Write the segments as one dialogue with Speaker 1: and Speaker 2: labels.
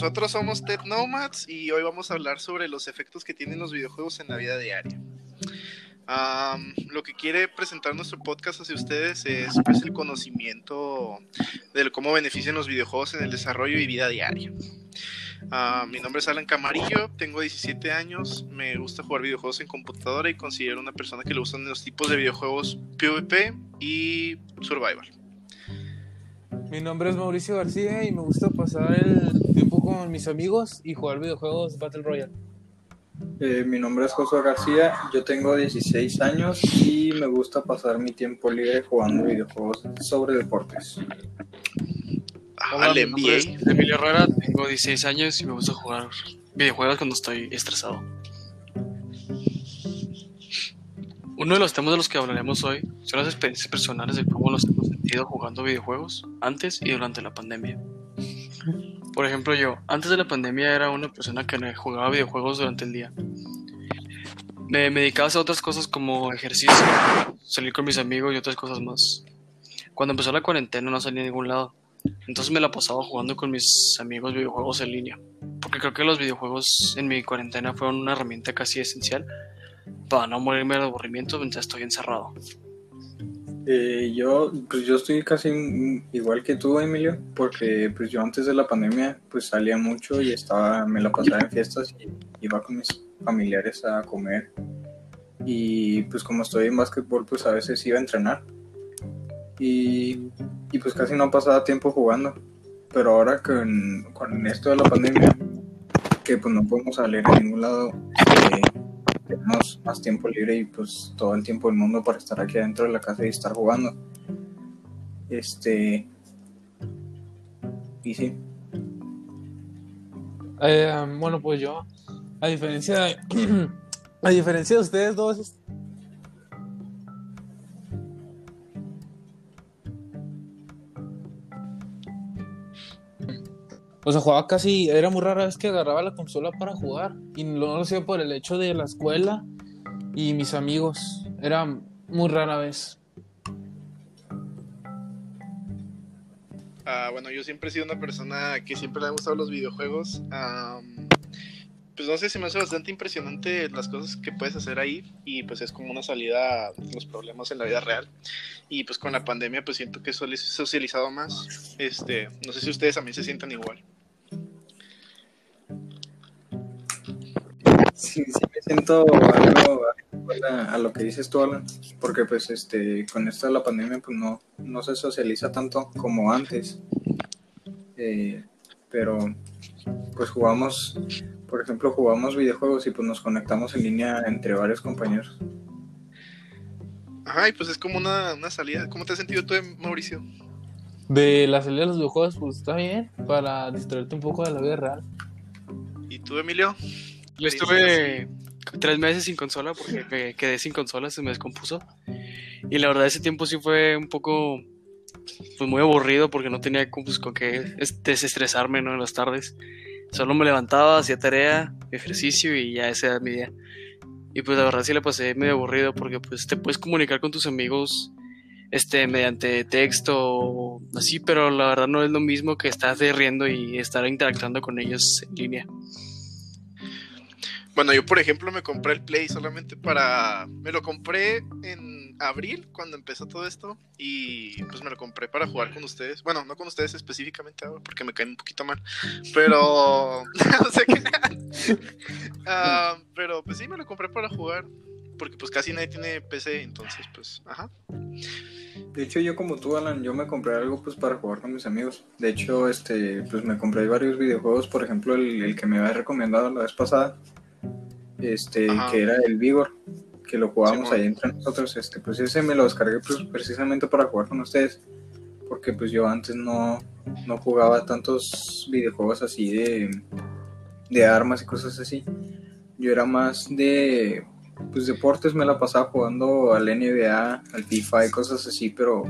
Speaker 1: nosotros somos Ted Nomads y hoy vamos a hablar sobre los efectos que tienen los videojuegos en la vida diaria. lo que quiere presentar nuestro podcast hacia ustedes es pues, el conocimiento de cómo benefician los videojuegos en el desarrollo y vida diaria. mi nombre es Alan Camarillo, tengo 17 años, me gusta jugar videojuegos en computadora y considero una persona que le gustan los tipos de videojuegos PvP y Survival.
Speaker 2: Mi nombre es Mauricio García y me gusta pasar el tiempo con mis amigos y jugar videojuegos Battle Royale.
Speaker 3: Eh, mi nombre es Josué García, yo tengo 16 años y me gusta pasar mi tiempo libre jugando videojuegos sobre deportes.
Speaker 4: Hola, mi nombre es Emilio Herrera, tengo 16 años y me gusta jugar videojuegos cuando estoy estresado. Uno de los temas de los que hablaremos hoy son las experiencias personales de cómo nos hemos sentido jugando videojuegos antes y durante la pandemia. Por ejemplo, yo, antes de la pandemia era una persona que jugaba videojuegos durante el día. Me, dedicaba a otras cosas como ejercicio, salir con mis amigos y otras cosas más. Cuando empezó la cuarentena no salí a ningún lado. Entonces me la pasaba jugando con mis amigos videojuegos en línea. Porque creo que los videojuegos en mi cuarentena fueron una herramienta casi esencial para no morirme de aburrimiento mientras estoy encerrado.
Speaker 3: Eh, yo, pues yo estoy casi igual que tú, Emilio, porque pues yo antes de la pandemia pues salía mucho y estaba, me la pasaba en fiestas y iba con mis familiares a comer. Y pues como estoy en básquetbol, pues a veces iba a entrenar. Y, y pues casi no pasaba tiempo jugando. Pero ahora con, con esto de la pandemia, que pues no podemos salir a ningún lado, tenemos más tiempo libre y pues todo el tiempo del mundo para estar aquí adentro de la casa y estar jugando. Este. Y sí.
Speaker 2: Eh, bueno, pues yo, a diferencia de, a diferencia de ustedes dos, O sea, jugaba casi, era muy rara vez que agarraba la consola para jugar. Y no lo hacía por el hecho de la escuela y mis amigos. Era muy rara vez.
Speaker 1: Ah, bueno, yo siempre he sido una persona que siempre le ha gustado los videojuegos. pues no sé, se me hace bastante impresionante las cosas que puedes hacer ahí y pues es como una salida a los problemas en la vida real. Y pues con la pandemia pues siento que he socializado más. Este, no sé si ustedes también se sientan igual.
Speaker 3: Sí, sí me siento algo a, lo que dices tú, Alan, porque pues este, con esto de la pandemia pues no, no se socializa tanto como antes. Eh, pero pues jugamos, por ejemplo, jugamos videojuegos y pues nos conectamos en línea entre varios compañeros.
Speaker 1: Ajá, y pues es como una, una salida. ¿Cómo te has sentido tú, Mauricio?
Speaker 2: De la salida de los videojuegos, pues está bien, para distraerte un poco de la vida real.
Speaker 1: ¿Y tú, Emilio?
Speaker 4: Yo estuve tres meses sin consola porque me quedé sin consola, se me descompuso. Y la verdad ese tiempo sí fue un poco pues muy aburrido porque no tenía pues, con qué desestresarme ¿no? en las tardes. Solo me levantaba, hacía tarea, ejercicio y ya ese era mi día. Y pues la verdad sí le pasé medio aburrido porque pues te puedes comunicar con tus amigos este mediante texto o así, pero la verdad no es lo mismo que estar riendo y estar interactuando con ellos en línea.
Speaker 1: Bueno, yo por ejemplo me compré el Play solamente para... Me lo compré en abril cuando empezó todo esto y pues me lo compré para jugar con ustedes. Bueno, no con ustedes específicamente ahora porque me caen un poquito mal, pero... no sé qué... Ah, pero pues sí, me lo compré para jugar porque pues casi nadie tiene PC, entonces pues, ajá.
Speaker 3: De hecho, yo como tú, Alan, yo me compré algo pues para jugar con mis amigos. De hecho, este, pues me compré varios videojuegos, por ejemplo, el, el que me había recomendado la vez pasada, este, que era el Vigor, que lo jugábamos ahí entre nosotros, este, pues ese me lo descargué pues, precisamente para jugar con ustedes, porque pues yo antes no, no jugaba tantos videojuegos así de, de armas y cosas así. Yo era más de pues deportes, me la pasaba jugando al NBA, al FIFA y cosas así, pero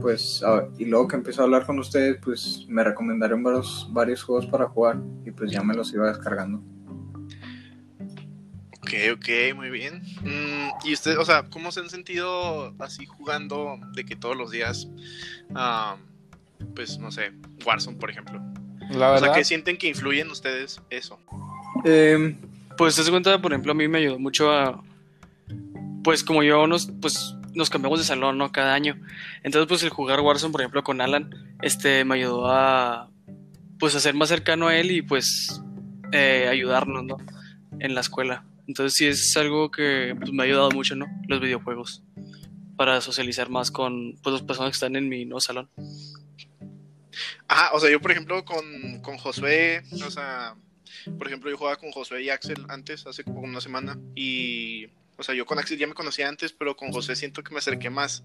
Speaker 3: pues y luego que empecé a hablar con ustedes, pues me recomendaron varios, varios juegos para jugar y pues ya me los iba descargando.
Speaker 1: Ok, ok, muy bien. Mm, y ustedes, o sea, ¿cómo se han sentido así jugando de que todos los días, pues no sé, Warzone, por ejemplo?
Speaker 2: La
Speaker 1: O
Speaker 2: verdad.
Speaker 1: sea, ¿qué sienten que influye en ustedes eso?
Speaker 3: Eh,
Speaker 4: Pues te das cuenta, por ejemplo, a mí me ayudó mucho a. Pues como yo nos, pues, nos cambiamos de salón, ¿no? Cada año. Entonces, pues el jugar Warzone, por ejemplo, con Alan, este, me ayudó a. Pues a ser más cercano a él y pues eh, ayudarnos, ¿no? En la escuela. Entonces, sí es algo que pues, me ha ayudado mucho, ¿no? Los videojuegos. Para socializar más con pues, las personas que están en mi nuevo salón.
Speaker 1: Ajá, o sea, yo por ejemplo con, con Josué, o sea, por ejemplo yo jugaba con Josué y Axel antes, hace como una semana, y, o sea, yo con Axel ya me conocía antes, pero con José siento que me acerqué más.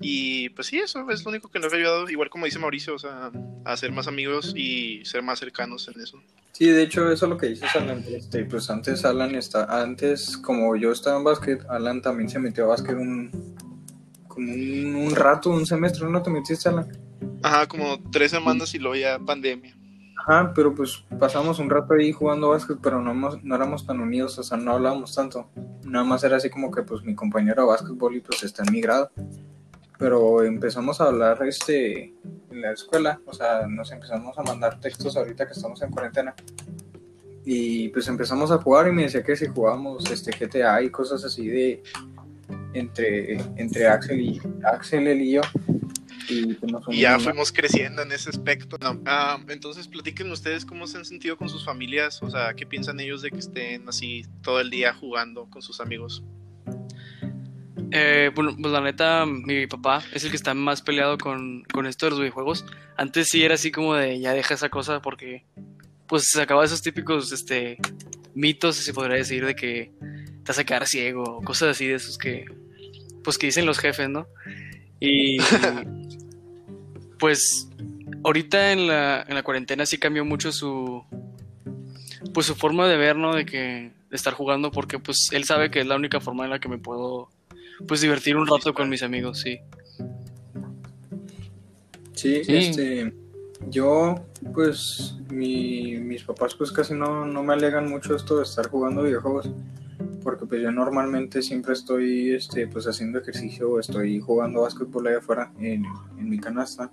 Speaker 1: Y pues sí, eso es lo único que nos ha ayudado, igual como dice Mauricio, o sea, a ser más amigos y ser más cercanos en eso.
Speaker 3: sí, de hecho, eso es lo que dices, Alan. Este, pues antes Alan está, antes, como yo estaba en básquet, Alan también se metió a básquet un, como un, un rato, un semestre, ¿no te metiste, Alan?
Speaker 1: Ajá, como tres semanas y luego ya pandemia.
Speaker 3: Ajá, pero pues pasamos un rato ahí jugando básquet, pero no, no éramos tan unidos, o sea, no hablábamos tanto. Nada más era así como que pues mi compañero de básquetbol y pues está en mi grado. Pero empezamos a hablar este en la escuela, o sea, nos empezamos a mandar textos ahorita que estamos en cuarentena. Y pues empezamos a jugar y me decía que si jugábamos este GTA y cosas así de entre, entre Axel y Axel, él y yo. Y,
Speaker 1: ya fuimos creciendo en ese aspecto. No, ah, entonces, platiquen ustedes cómo se han sentido con sus familias, o sea, qué piensan ellos de que estén así todo el día jugando con sus amigos.
Speaker 4: Eh, bueno, pues la neta, mi papá es el que está más peleado con, con esto de los videojuegos. Antes sí era así como de ya deja esa cosa porque pues se acaba esos típicos este mitos, si se podría decir, de que te vas a quedar ciego, cosas así de esos que pues que dicen los jefes, ¿no? Y pues ahorita en la, en la cuarentena sí cambió mucho su pues su forma de ver, ¿no? De que de estar jugando porque pues él sabe que es la única forma en la que me puedo pues divertir un rato con mis amigos, sí.
Speaker 3: Sí,
Speaker 2: Sí.
Speaker 3: este, yo, pues, mi- mis papás, pues, casi no, no me alegan mucho esto de estar jugando videojuegos, porque, pues, yo normalmente siempre estoy, este, pues, haciendo ejercicio o estoy jugando básquetbol allá afuera en, en mi canasta,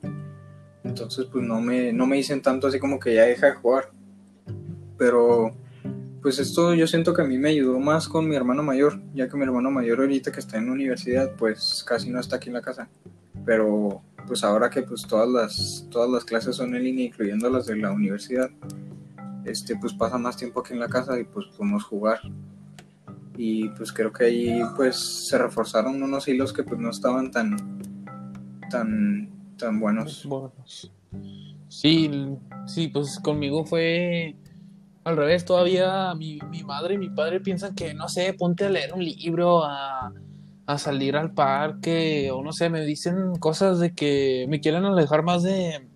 Speaker 3: entonces, pues, no me, no me dicen tanto así como que ya deja de jugar, pero, pues, esto yo siento que a mí me ayudó más con mi hermano mayor, ya que mi hermano mayor ahorita que está en la universidad, pues, casi no está aquí en la casa, pero pues ahora que pues todas las todas las clases son en línea incluyendo las de la universidad este pues pasa más tiempo aquí en la casa y pues podemos jugar y pues creo que ahí pues se reforzaron unos hilos que pues no estaban tan tan tan buenos.
Speaker 2: Sí, sí, pues conmigo fue al revés. Todavía mi, mi madre y mi padre piensan que, no sé, ponte a leer un libro, a, a salir al parque, o no sé, me dicen cosas de que me quieren alejar más de,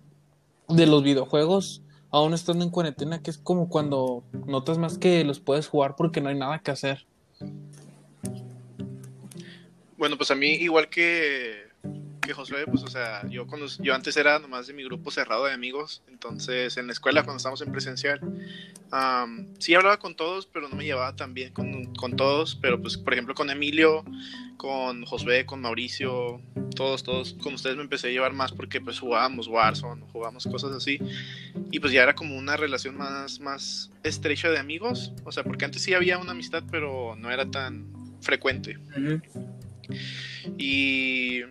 Speaker 2: de los videojuegos, aún estando en cuarentena, que es como cuando notas más que los puedes jugar porque no hay nada que hacer.
Speaker 1: Bueno, pues a mí, igual que, que Josué, pues, o sea, yo, cuando, yo antes era nomás de mi grupo cerrado de amigos, entonces en la escuela, cuando estábamos en presencial, am, sí hablaba con todos, pero no me llevaba tan bien con, con todos, pero pues, por ejemplo, con Emilio, con Josué, con Mauricio, todos, todos, con ustedes me empecé a llevar más porque pues jugábamos Warzone, jugábamos cosas así, y pues ya era como una relación más, más estrecha de amigos, o sea, porque antes sí había una amistad, pero no era tan frecuente.
Speaker 3: Ujú.
Speaker 1: Y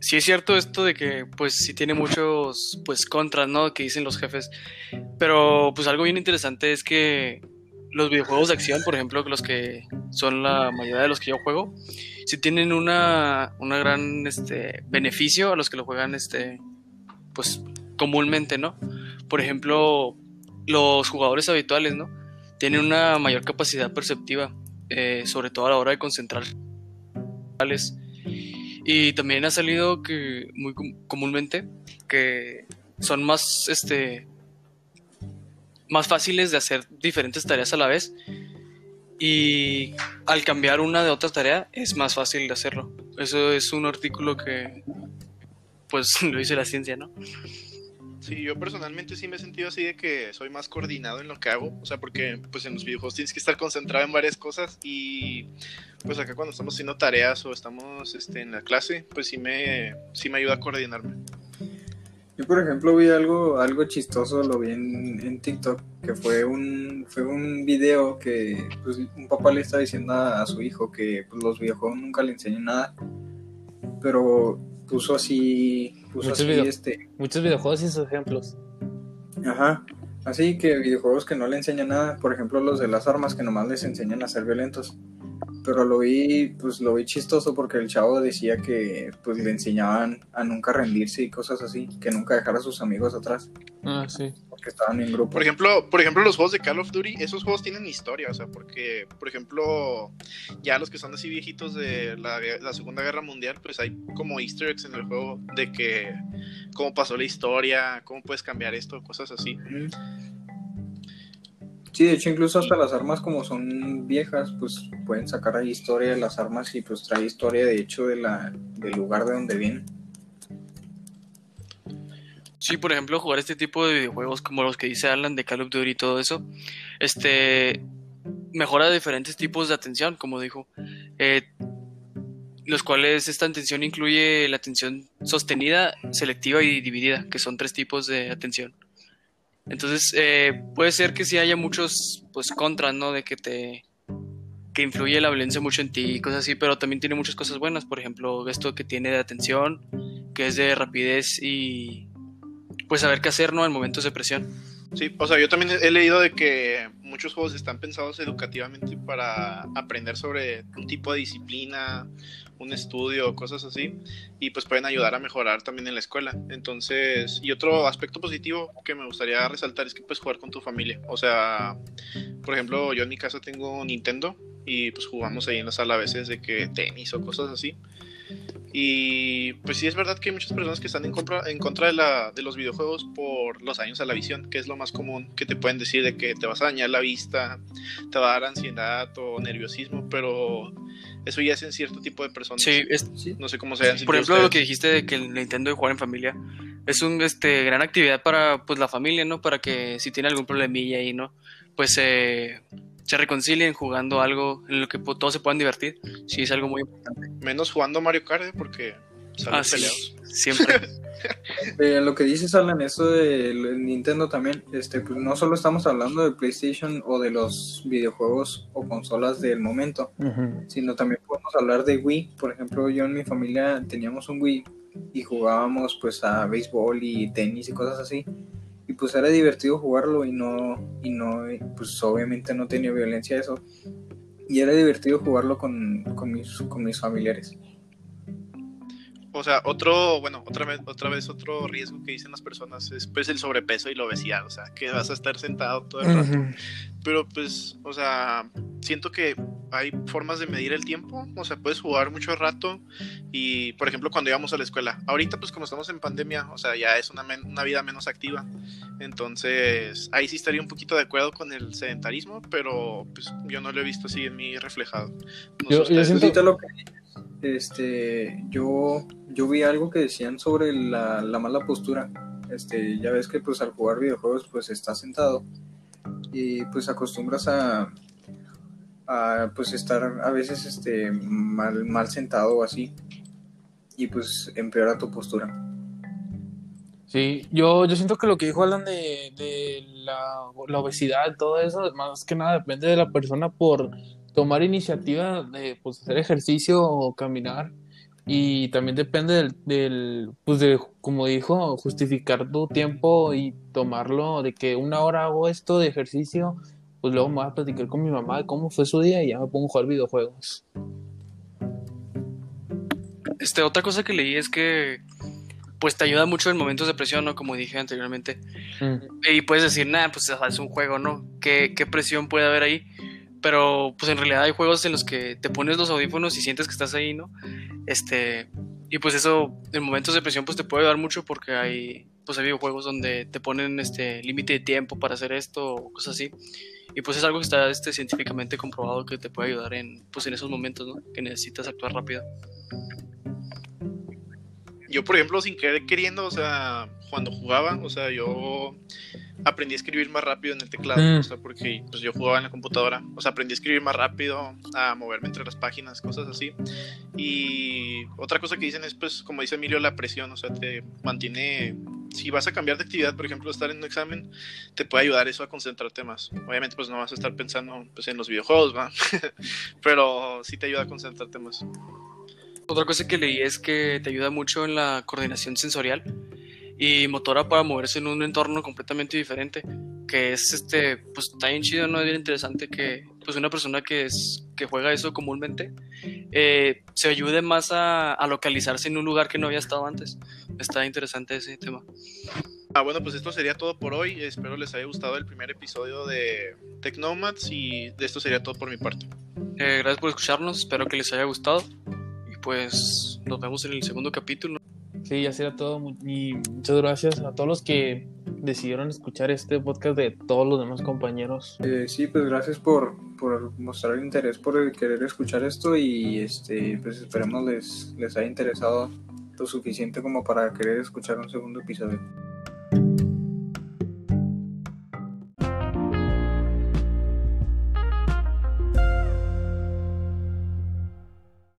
Speaker 4: Sí es cierto esto de que pues sí tiene muchos pues contras, ¿no? Que dicen los jefes. Pero pues algo bien interesante es que los videojuegos de acción, por ejemplo, los que son la mayoría de los que yo juego, sí tienen una, una gran este beneficio a los que lo juegan este pues comúnmente, ¿no? Por ejemplo, los jugadores habituales, ¿no? Tienen una mayor capacidad perceptiva, eh, sobre todo a la hora de concentrar y también ha salido que muy com- comúnmente que son más este más fáciles de hacer diferentes tareas a la vez y al cambiar una de otra tarea es más fácil de hacerlo. Eso es un artículo que pues lo dice la ciencia, ¿no?
Speaker 1: Sí, yo personalmente sí me he sentido así de que soy más coordinado en lo que hago, o sea, porque pues en los videojuegos tienes que estar concentrado en varias cosas y pues acá cuando estamos haciendo tareas o estamos este, en la clase, pues sí me, sí me ayuda a coordinarme.
Speaker 3: Yo, por ejemplo, vi algo, algo chistoso, lo vi en, en TikTok, que fue un, fue un video que pues, un papá le está diciendo a, a su hijo que pues, los videojuegos nunca le enseñan nada, pero puso así, puso
Speaker 2: Muchos
Speaker 3: así,
Speaker 2: video-
Speaker 3: este,
Speaker 2: Muchos videojuegos y sus ejemplos.
Speaker 3: ajá, así que videojuegos que no le enseñan nada, por ejemplo, los de las armas que nomás les enseñan a ser violentos. Pero lo vi, pues lo vi chistoso porque el chavo decía que pues le enseñaban a nunca rendirse y cosas así, que nunca dejar a sus amigos atrás,
Speaker 2: Ah, sí.
Speaker 3: porque estaban en grupo.
Speaker 1: Por ejemplo, por ejemplo, los juegos de Call of Duty, esos juegos tienen historia, o sea, porque, por ejemplo, ya los que son así viejitos de la, la Segunda Guerra Mundial, pues hay como easter eggs en el juego de que cómo pasó la historia, cómo puedes cambiar esto, cosas así.
Speaker 3: Ujú. Sí, de hecho incluso hasta las armas como son viejas, pues pueden sacar ahí historia de las armas y pues trae historia de hecho de la, del lugar de donde vienen.
Speaker 4: Sí, por ejemplo, jugar este tipo de videojuegos como los que dice Alan de Call of Duty y todo eso, este mejora diferentes tipos de atención, como dijo, eh, los cuales esta atención incluye la atención sostenida, selectiva y dividida, que son tres tipos de atención. Entonces, eh, puede ser que sí haya muchos pues contras, ¿no? De que te que influye la violencia mucho en ti y cosas así, pero también tiene muchas cosas buenas, por ejemplo, esto que tiene de atención, que es de rapidez y pues saber qué hacer, ¿no? En momentos de presión.
Speaker 1: Sí, o sea, yo también he leído de que muchos juegos están pensados educativamente para aprender sobre un tipo de disciplina, un estudio, cosas así, y pues pueden ayudar a mejorar también en la escuela. Entonces, y otro aspecto positivo que me gustaría resaltar es que puedes jugar con tu familia. O sea, por ejemplo, yo en mi casa tengo Nintendo y pues jugamos ahí en la sala a veces de que tenis o cosas así. Y pues sí es verdad que hay muchas personas que están en contra, en contra de, la, de los videojuegos por los daños a la visión, que es lo más común que te pueden decir de que te vas a dañar la vista, te va a dar ansiedad o nerviosismo, pero eso ya es en cierto tipo de personas.
Speaker 4: Sí, es,
Speaker 3: Sí,
Speaker 1: No sé cómo se
Speaker 4: por ejemplo, lo que dijiste de que el Nintendo de jugar en familia es un este gran actividad para pues la familia, ¿no? Para que si tiene algún problemilla ahí, ¿no? Pues eh, se reconcilien jugando algo en lo que todos se puedan divertir. Sí, es algo muy importante.
Speaker 1: Menos jugando Mario Kart, ¿eh? porque salen
Speaker 4: Ah, sí, siempre.
Speaker 3: Eh, lo que dices, Alan, eso de Nintendo también, este, pues no solo estamos hablando de PlayStation o de los videojuegos o consolas del momento, sino también podemos hablar de Wii. Por ejemplo, yo en mi familia teníamos un Wii y jugábamos pues a béisbol y tenis y cosas así. Y pues era divertido jugarlo y no, y no, pues obviamente no tenía violencia eso. Y era divertido jugarlo con, con, mis, con mis familiares.
Speaker 1: O sea, otro, bueno, otra vez, otra vez otro riesgo que dicen las personas es pues el sobrepeso y la obesidad, o sea, que vas a estar sentado todo el rato. Pero pues, o sea, siento que hay formas de medir el tiempo, o sea, puedes jugar mucho rato y, por ejemplo, cuando íbamos a la escuela, ahorita pues como estamos en pandemia, o sea, ya es una, men- una vida menos activa, entonces ahí sí estaría un poquito de acuerdo con el sedentarismo, pero pues yo no lo he visto así en mí reflejado. No sé
Speaker 2: Yo- yo siento-
Speaker 3: lo que este, yo, yo vi algo que decían sobre la, la mala postura. Este, ya ves que pues al jugar videojuegos pues estás sentado y pues acostumbras a, a pues estar a veces este mal, mal sentado o así y pues empeora tu postura.
Speaker 2: Sí, yo, yo siento que lo que dijo Alan de, de la, la obesidad, todo eso, más que nada depende de la persona por tomar iniciativa de pues, hacer ejercicio o caminar. Y también depende del, del, pues de, como dijo, justificar tu tiempo y tomarlo de que una hora hago esto de ejercicio, pues luego me voy a platicar con mi mamá de cómo fue su día y ya me pongo a jugar videojuegos.
Speaker 4: Este, otra cosa que leí es que pues te ayuda mucho en momentos de presión, ¿no? Como dije anteriormente.
Speaker 2: Mm.
Speaker 4: Y puedes decir, nada, pues es un juego, ¿no? ¿Qué, ¿Qué presión puede haber ahí? Pero pues en realidad hay juegos en los que te pones los audífonos y sientes que estás ahí, ¿no? Este, y pues eso en momentos de presión pues te puede ayudar mucho porque hay pues hay videojuegos donde te ponen este límite de tiempo para hacer esto o cosas así. Y pues es algo que está este, científicamente comprobado que te puede ayudar en pues en esos momentos, ¿no? Que necesitas actuar rápido.
Speaker 1: Yo, por ejemplo, sin querer queriendo, o sea, cuando jugaba, o sea, yo aprendí a escribir más rápido en el teclado,
Speaker 2: Mm.
Speaker 1: o sea, porque pues, yo jugaba en la computadora, o sea, aprendí a escribir más rápido, a moverme entre las páginas, cosas así. Y otra cosa que dicen es, pues, como dice Emilio, la presión, o sea, te mantiene si vas a cambiar de actividad, por ejemplo, estar en un examen, te puede ayudar eso a concentrarte más. Obviamente, pues no vas a estar pensando pues, en los videojuegos, ¿va? Pero sí te ayuda a concentrarte más.
Speaker 4: Otra cosa que leí es que te ayuda mucho en la coordinación sensorial y motora para moverse en un entorno completamente diferente que es este pues está bien chido no es bien interesante que pues una persona que es que juega eso comúnmente eh, se ayude más a, a, localizarse en un lugar que no había estado antes. Está interesante ese tema.
Speaker 1: Ah, bueno pues esto sería todo por hoy. Espero les haya gustado el primer episodio de Technomads y de esto sería todo por mi parte.
Speaker 4: Eh, gracias por escucharnos. Espero que les haya gustado. Y pues nos vemos en el segundo capítulo.
Speaker 2: Sí, ya será todo. Y muchas gracias a todos los que decidieron escuchar este podcast de todos los demás compañeros.
Speaker 3: Eh, sí, pues gracias por, por mostrar el interés, por querer escuchar esto y este, pues esperemos les, les haya interesado lo suficiente como para querer escuchar un segundo episodio.